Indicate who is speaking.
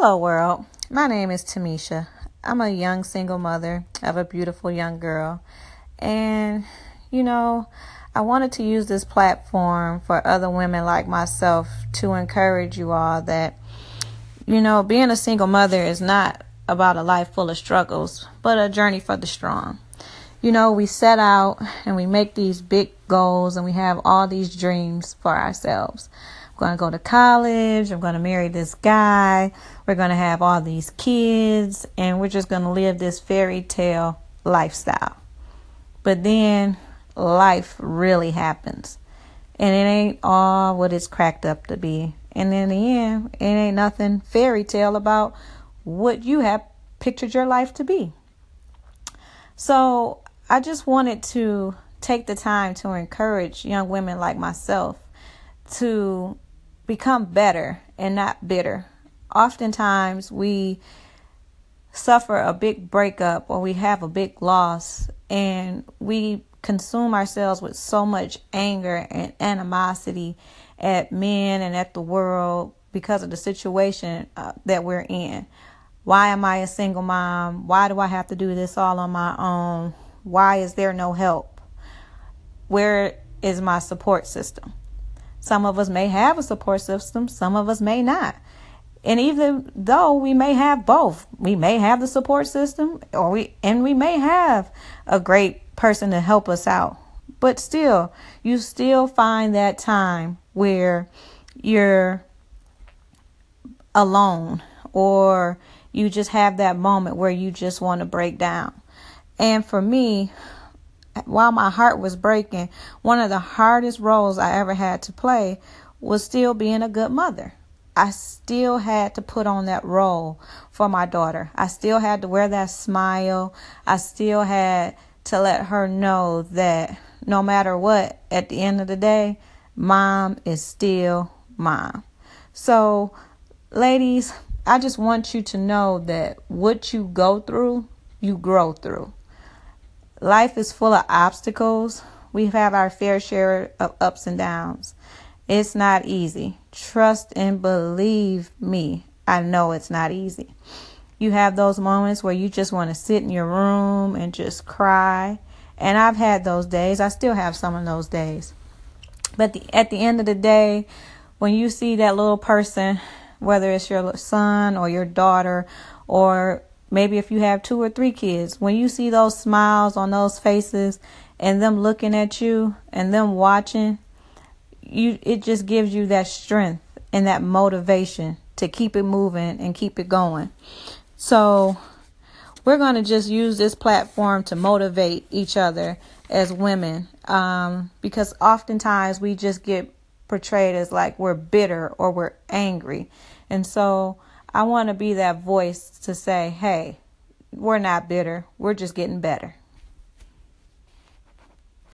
Speaker 1: Hello, world. My name is Tamisha. I'm a young single mother of a beautiful young girl. And, you know, I wanted to use this platform for other women like myself to encourage you all that, you know, being a single mother is not about a life full of struggles, but a journey for the strong. You know, we set out and we make these big goals and we have all these dreams for ourselves I'm going to go to college. I'm going to marry this guy. We're going to have all these kids, and we're just going to live this fairy tale lifestyle. But then life really happens, and it ain't all what it's cracked up to be. And in the end, it ain't nothing fairy tale about what you have pictured your life to be. So I just wanted to take the time to encourage young women like myself to become better and not bitter. Oftentimes, we suffer a big breakup or we have a big loss and we consume ourselves with so much anger and animosity at men and at the world because of the situation uh, that we're in. Why am I a single mom? Why do I have to do this all on my own? Why is there no help? Where is my support system? Some of us may have a support system, some of us may not. And even though we may have both, we may have the support system or we and we may have a great person to help us out. But still, you still find that time where you're alone or you just have that moment where you just want to break down. And for me, while my heart was breaking, one of the hardest roles I ever had to play was still being a good mother. I still had to put on that role for my daughter. I still had to wear that smile. I still had to let her know that no matter what, at the end of the day, mom is still mom. So, ladies, I just want you to know that what you go through, you grow through. Life is full of obstacles. We have our fair share of ups and downs. It's not easy. Trust and believe me. I know it's not easy. You have those moments where you just want to sit in your room and just cry. And I've had those days. I still have some of those days. But the, at the end of the day, when you see that little person, whether it's your son or your daughter or Maybe if you have two or three kids, when you see those smiles on those faces and them looking at you and them watching, you it just gives you that strength and that motivation to keep it moving and keep it going. So, we're going to just use this platform to motivate each other as women um, because oftentimes we just get portrayed as like we're bitter or we're angry. And so I want to be that voice to say, hey, we're not bitter. We're just getting better.